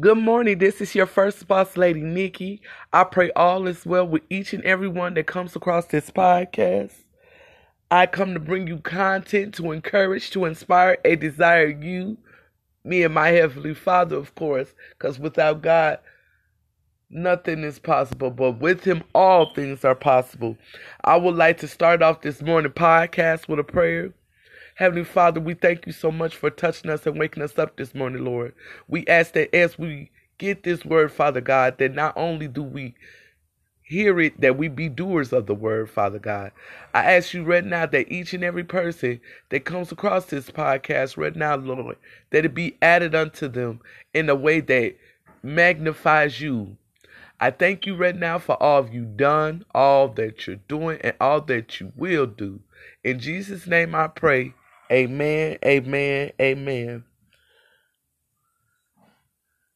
Good morning. This is your first boss lady, Nikki. I pray all is well with each and every one that comes across this podcast. I come to bring you content to encourage, to inspire, and desire you, me and my Heavenly Father, of course, because without God, nothing is possible, but with Him, all things are possible. I would like to start off this morning podcast with a prayer. Heavenly Father, we thank you so much for touching us and waking us up this morning, Lord. We ask that as we get this word, Father God, that not only do we hear it, that we be doers of the word, Father God. I ask you right now that each and every person that comes across this podcast right now, Lord, that it be added unto them in a way that magnifies you. I thank you right now for all you've done, all that you're doing, and all that you will do. In Jesus' name I pray. Amen, amen, amen.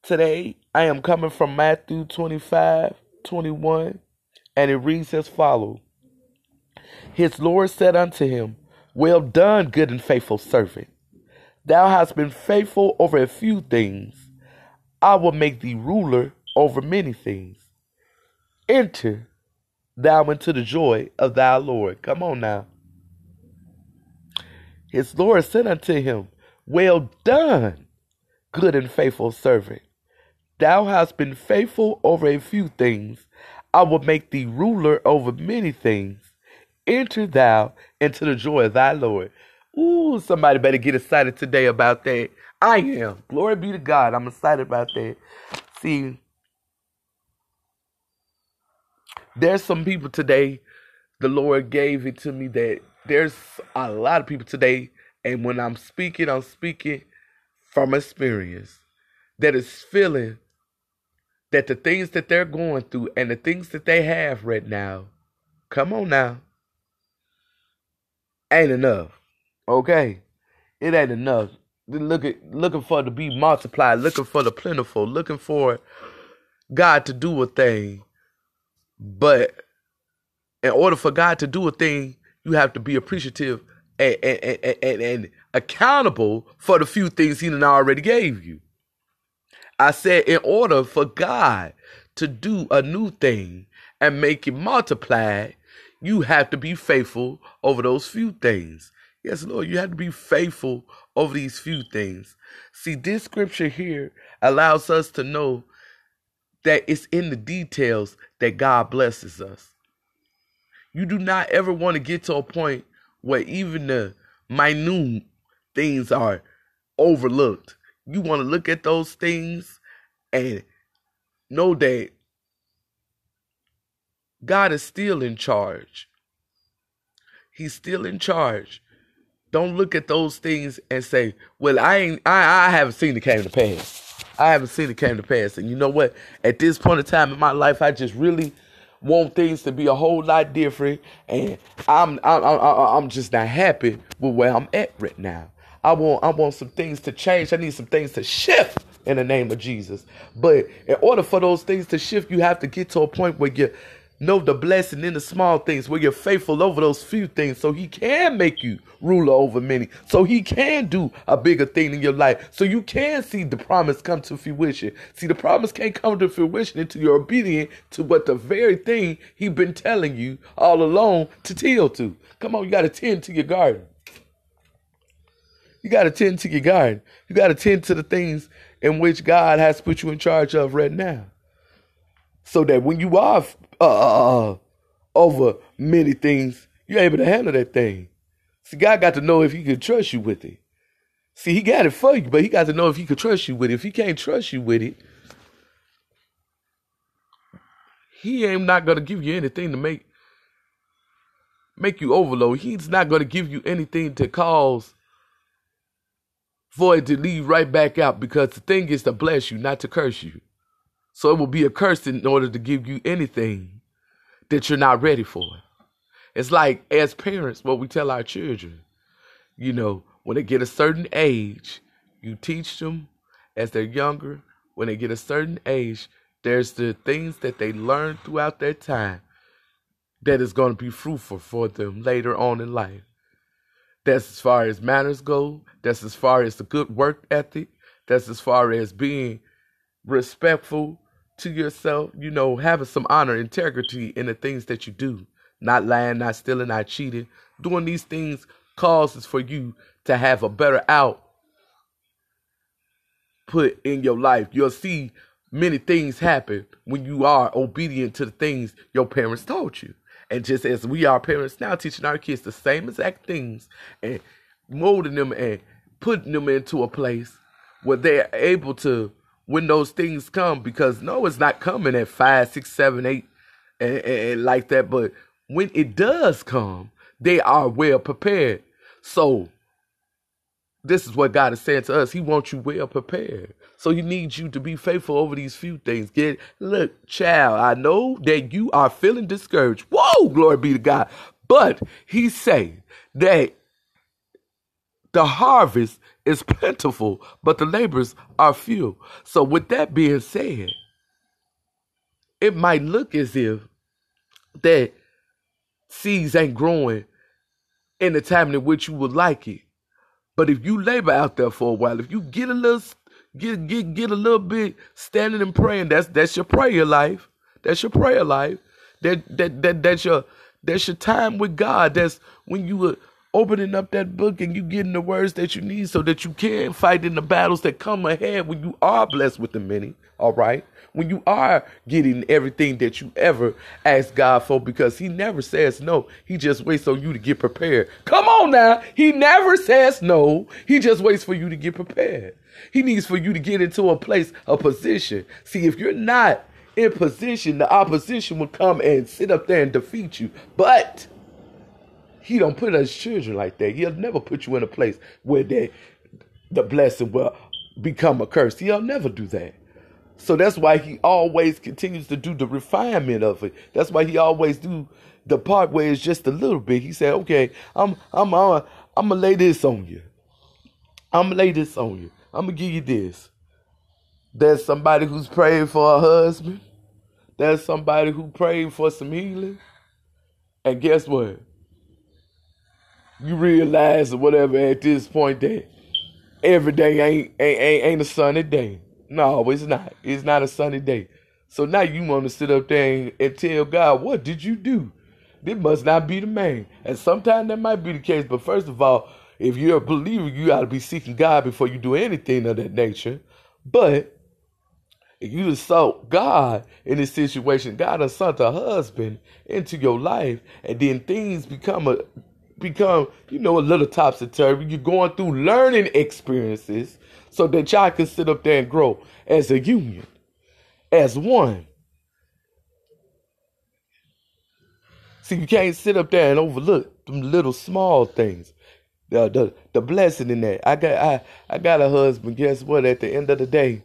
Today I am coming from Matthew 25, 21, and it reads as follows His Lord said unto him, Well done, good and faithful servant. Thou hast been faithful over a few things. I will make thee ruler over many things. Enter thou into the joy of thy Lord. Come on now. His Lord said unto him, Well done, good and faithful servant. Thou hast been faithful over a few things. I will make thee ruler over many things. Enter thou into the joy of thy Lord. Ooh, somebody better get excited today about that. I am. Glory be to God. I'm excited about that. See, there's some people today, the Lord gave it to me that there's a lot of people today, and when I'm speaking, I'm speaking from experience that is feeling that the things that they're going through and the things that they have right now, come on now, ain't enough. Okay? It ain't enough. Looking looking for to be multiplied, looking for the plentiful, looking for God to do a thing. But in order for God to do a thing, you have to be appreciative and, and, and, and, accountable for the few things He and I already gave you. I said, in order for God to do a new thing and make it multiply, you have to be faithful over those few things. Yes, Lord, you have to be faithful over these few things. See, this scripture here allows us to know that it's in the details that God blesses us. You do not ever want to get to a point where even the minute things are overlooked. You want to look at those things and know that God is still in charge. He's still in charge. Don't look at those things and say, "Well, I ain't. I, I haven't seen it came to pass. I haven't seen it came to pass." And you know what? At this point in time in my life, I just really want things to be a whole lot different, and I'm I'm I'm, I'm just not happy with where I'm at right now. I want I want some things to change. I need some things to shift in the name of Jesus. But in order for those things to shift, you have to get to a point where you know the blessing in the small things, where you're faithful over those few things, so He can make you ruler over many, so He can do a bigger thing in your life, so you can see the promise come to fruition. See, the promise can't come to fruition until you're obedient to what the very thing He been telling you all along to till to. Come on, you got to tend to your garden. You got to tend to your garden. You got to tend to the things in which God has put you in charge of right now. So that when you are uh, uh, uh, over many things, you're able to handle that thing. See, God got to know if He can trust you with it. See, He got it for you, but He got to know if He can trust you with it. If He can't trust you with it, He ain't not gonna give you anything to make make you overload. He's not gonna give you anything to cause for it to leave right back out because the thing is to bless you, not to curse you. So it will be a curse in order to give you anything that you're not ready for. It's like as parents, what we tell our children, you know, when they get a certain age, you teach them as they're younger. When they get a certain age, there's the things that they learn throughout their time that is going to be fruitful for them later on in life. That's as far as manners go. That's as far as the good work ethic. That's as far as being respectful to yourself, you know, having some honor, integrity in the things that you do, not lying, not stealing, not cheating. Doing these things causes for you to have a better out put in your life. You'll see many things happen when you are obedient to the things your parents taught you. And just as we are parents now teaching our kids the same exact things and molding them and putting them into a place where they're able to when those things come because no it's not coming at five six seven eight and, and, and like that but when it does come they are well prepared. So this is what god is saying to us. He wants you well prepared. So he needs you to be faithful over these few things. Get look child i know that you are feeling discouraged. Whoa glory be to god. But he say that the harvest is plentiful, but the laborers are few. So, with that being said, it might look as if that seeds ain't growing in the time in which you would like it. But if you labor out there for a while, if you get a little get get get a little bit standing and praying, that's that's your prayer life. That's your prayer life. That that that that's your that's your time with God. That's when you opening up that book and you getting the words that you need so that you can fight in the battles that come ahead when you are blessed with the many. All right. When you are getting everything that you ever ask God for, because He never says no. He just waits on you to get prepared. Come on now. He never says no. He just waits for you to get prepared. He needs for you to get into a place, a position. See, if you're not in position, the opposition will come and sit up there and defeat you. But he don't put us children like that. He'll never put you in a place where they, the blessing will become a curse. He'll never do that. So that's why he always continues to do the refinement of it. That's why he always do the part where it's just a little bit. He said, "Okay, I'm I'm I'm, I'm gonna lay this on you. I'm gonna lay this on you. I'm gonna give you this. There's somebody who's praying for a husband. There's somebody who prayed for some healing. And guess what? You realize or whatever at this point that every day ain't ain't ain't, ain't a sunny day. No, it's not. It's not a sunny day. So now you want to sit up there and, and tell God, what did you do? This must not be the man. And sometimes that might be the case. But first of all, if you're a believer, you ought to be seeking God before you do anything of that nature. But if you saw God in this situation, God has sent a husband into your life, and then things become a become, you know, a little topsy turvy. You're going through learning experiences so that y'all can sit up there and grow as a union, as one. See, you can't sit up there and overlook them little small things. The, the the blessing in that. I got I, I got a husband. Guess what? At the end of the day,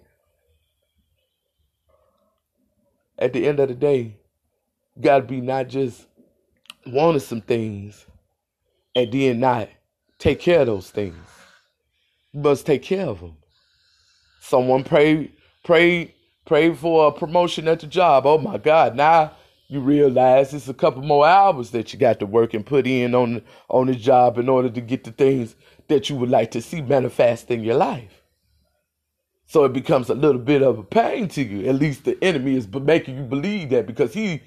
at the end of the day, you gotta be not just wanting some things, and then not take care of those things. You must take care of them. Someone pray, pray, pray for a promotion at the job. Oh my God! Now you realize it's a couple more hours that you got to work and put in on on the job in order to get the things that you would like to see manifest in your life. So it becomes a little bit of a pain to you. At least the enemy is making you believe that because he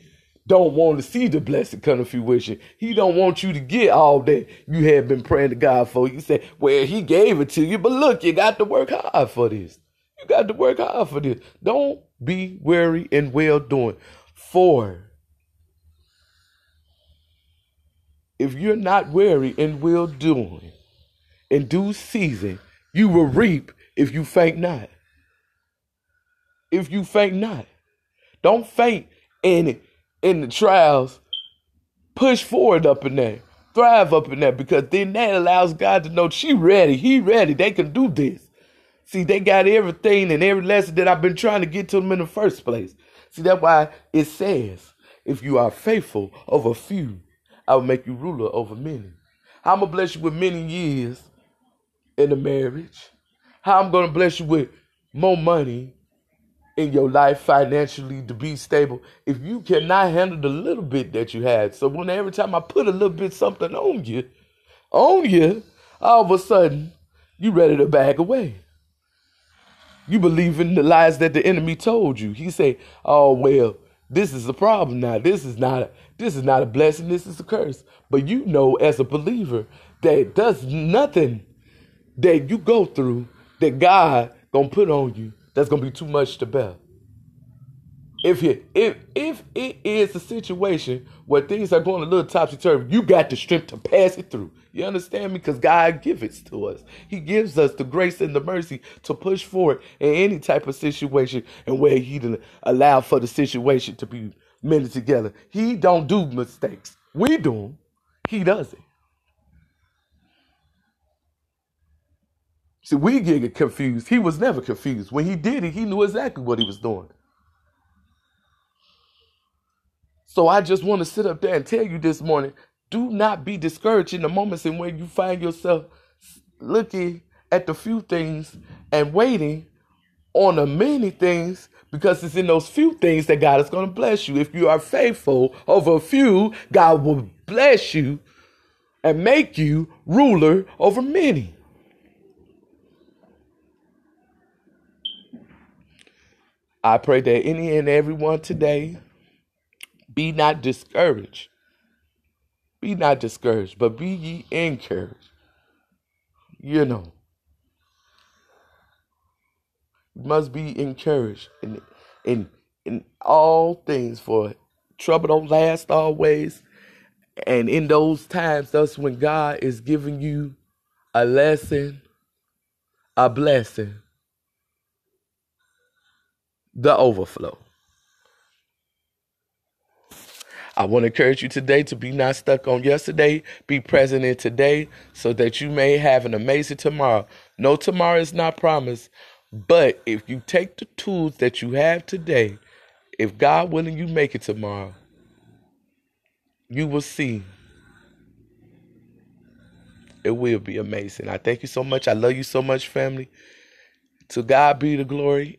don't want to see the blessing come to fruition. He don't want you to get all that you have been praying to God for. You say, well, he gave it to you, but look, you got to work hard for this. You got to work hard for this. Don't be weary in well doing. For if you're not weary in well doing, in due season, you will reap if you faint not. If you faint not. Don't faint in it in the trials, push forward up in there, thrive up in there, because then that allows God to know she ready, he ready, they can do this. See, they got everything and every lesson that I've been trying to get to them in the first place. See, that's why it says, if you are faithful over few, I will make you ruler over many. I'm gonna bless you with many years in the marriage. How I'm gonna bless you with more money in your life financially to be stable if you cannot handle the little bit that you had. So when every time I put a little bit something on you, on you, all of a sudden you ready to back away. You believe in the lies that the enemy told you. He say, "Oh well, this is a problem now. This is not a, this is not a blessing. This is a curse." But you know, as a believer, that does nothing that you go through that God gonna put on you that's gonna be too much to bear. If if if it is a situation where things are going a little topsy turvy, you got the strength to pass it through. You understand me? Because God gives it to us. He gives us the grace and the mercy to push forward in any type of situation and where He didn't allow for the situation to be mended together. He don't do mistakes. We do them. He does See, we get confused. He was never confused. When he did it, he knew exactly what he was doing. So I just want to sit up there and tell you this morning do not be discouraged in the moments in when you find yourself looking at the few things and waiting on the many things because it's in those few things that God is going to bless you. If you are faithful over a few, God will bless you and make you ruler over many. I pray that any and everyone today be not discouraged. Be not discouraged, but be ye encouraged. You know. Must be encouraged in in in all things for trouble don't last always. And in those times, that's when God is giving you a lesson, a blessing, the overflow. I want to encourage you today to be not stuck on yesterday, be present in today so that you may have an amazing tomorrow. No tomorrow is not promised, but if you take the tools that you have today, if God willing you make it tomorrow, you will see it will be amazing. I thank you so much. I love you so much, family. To God be the glory.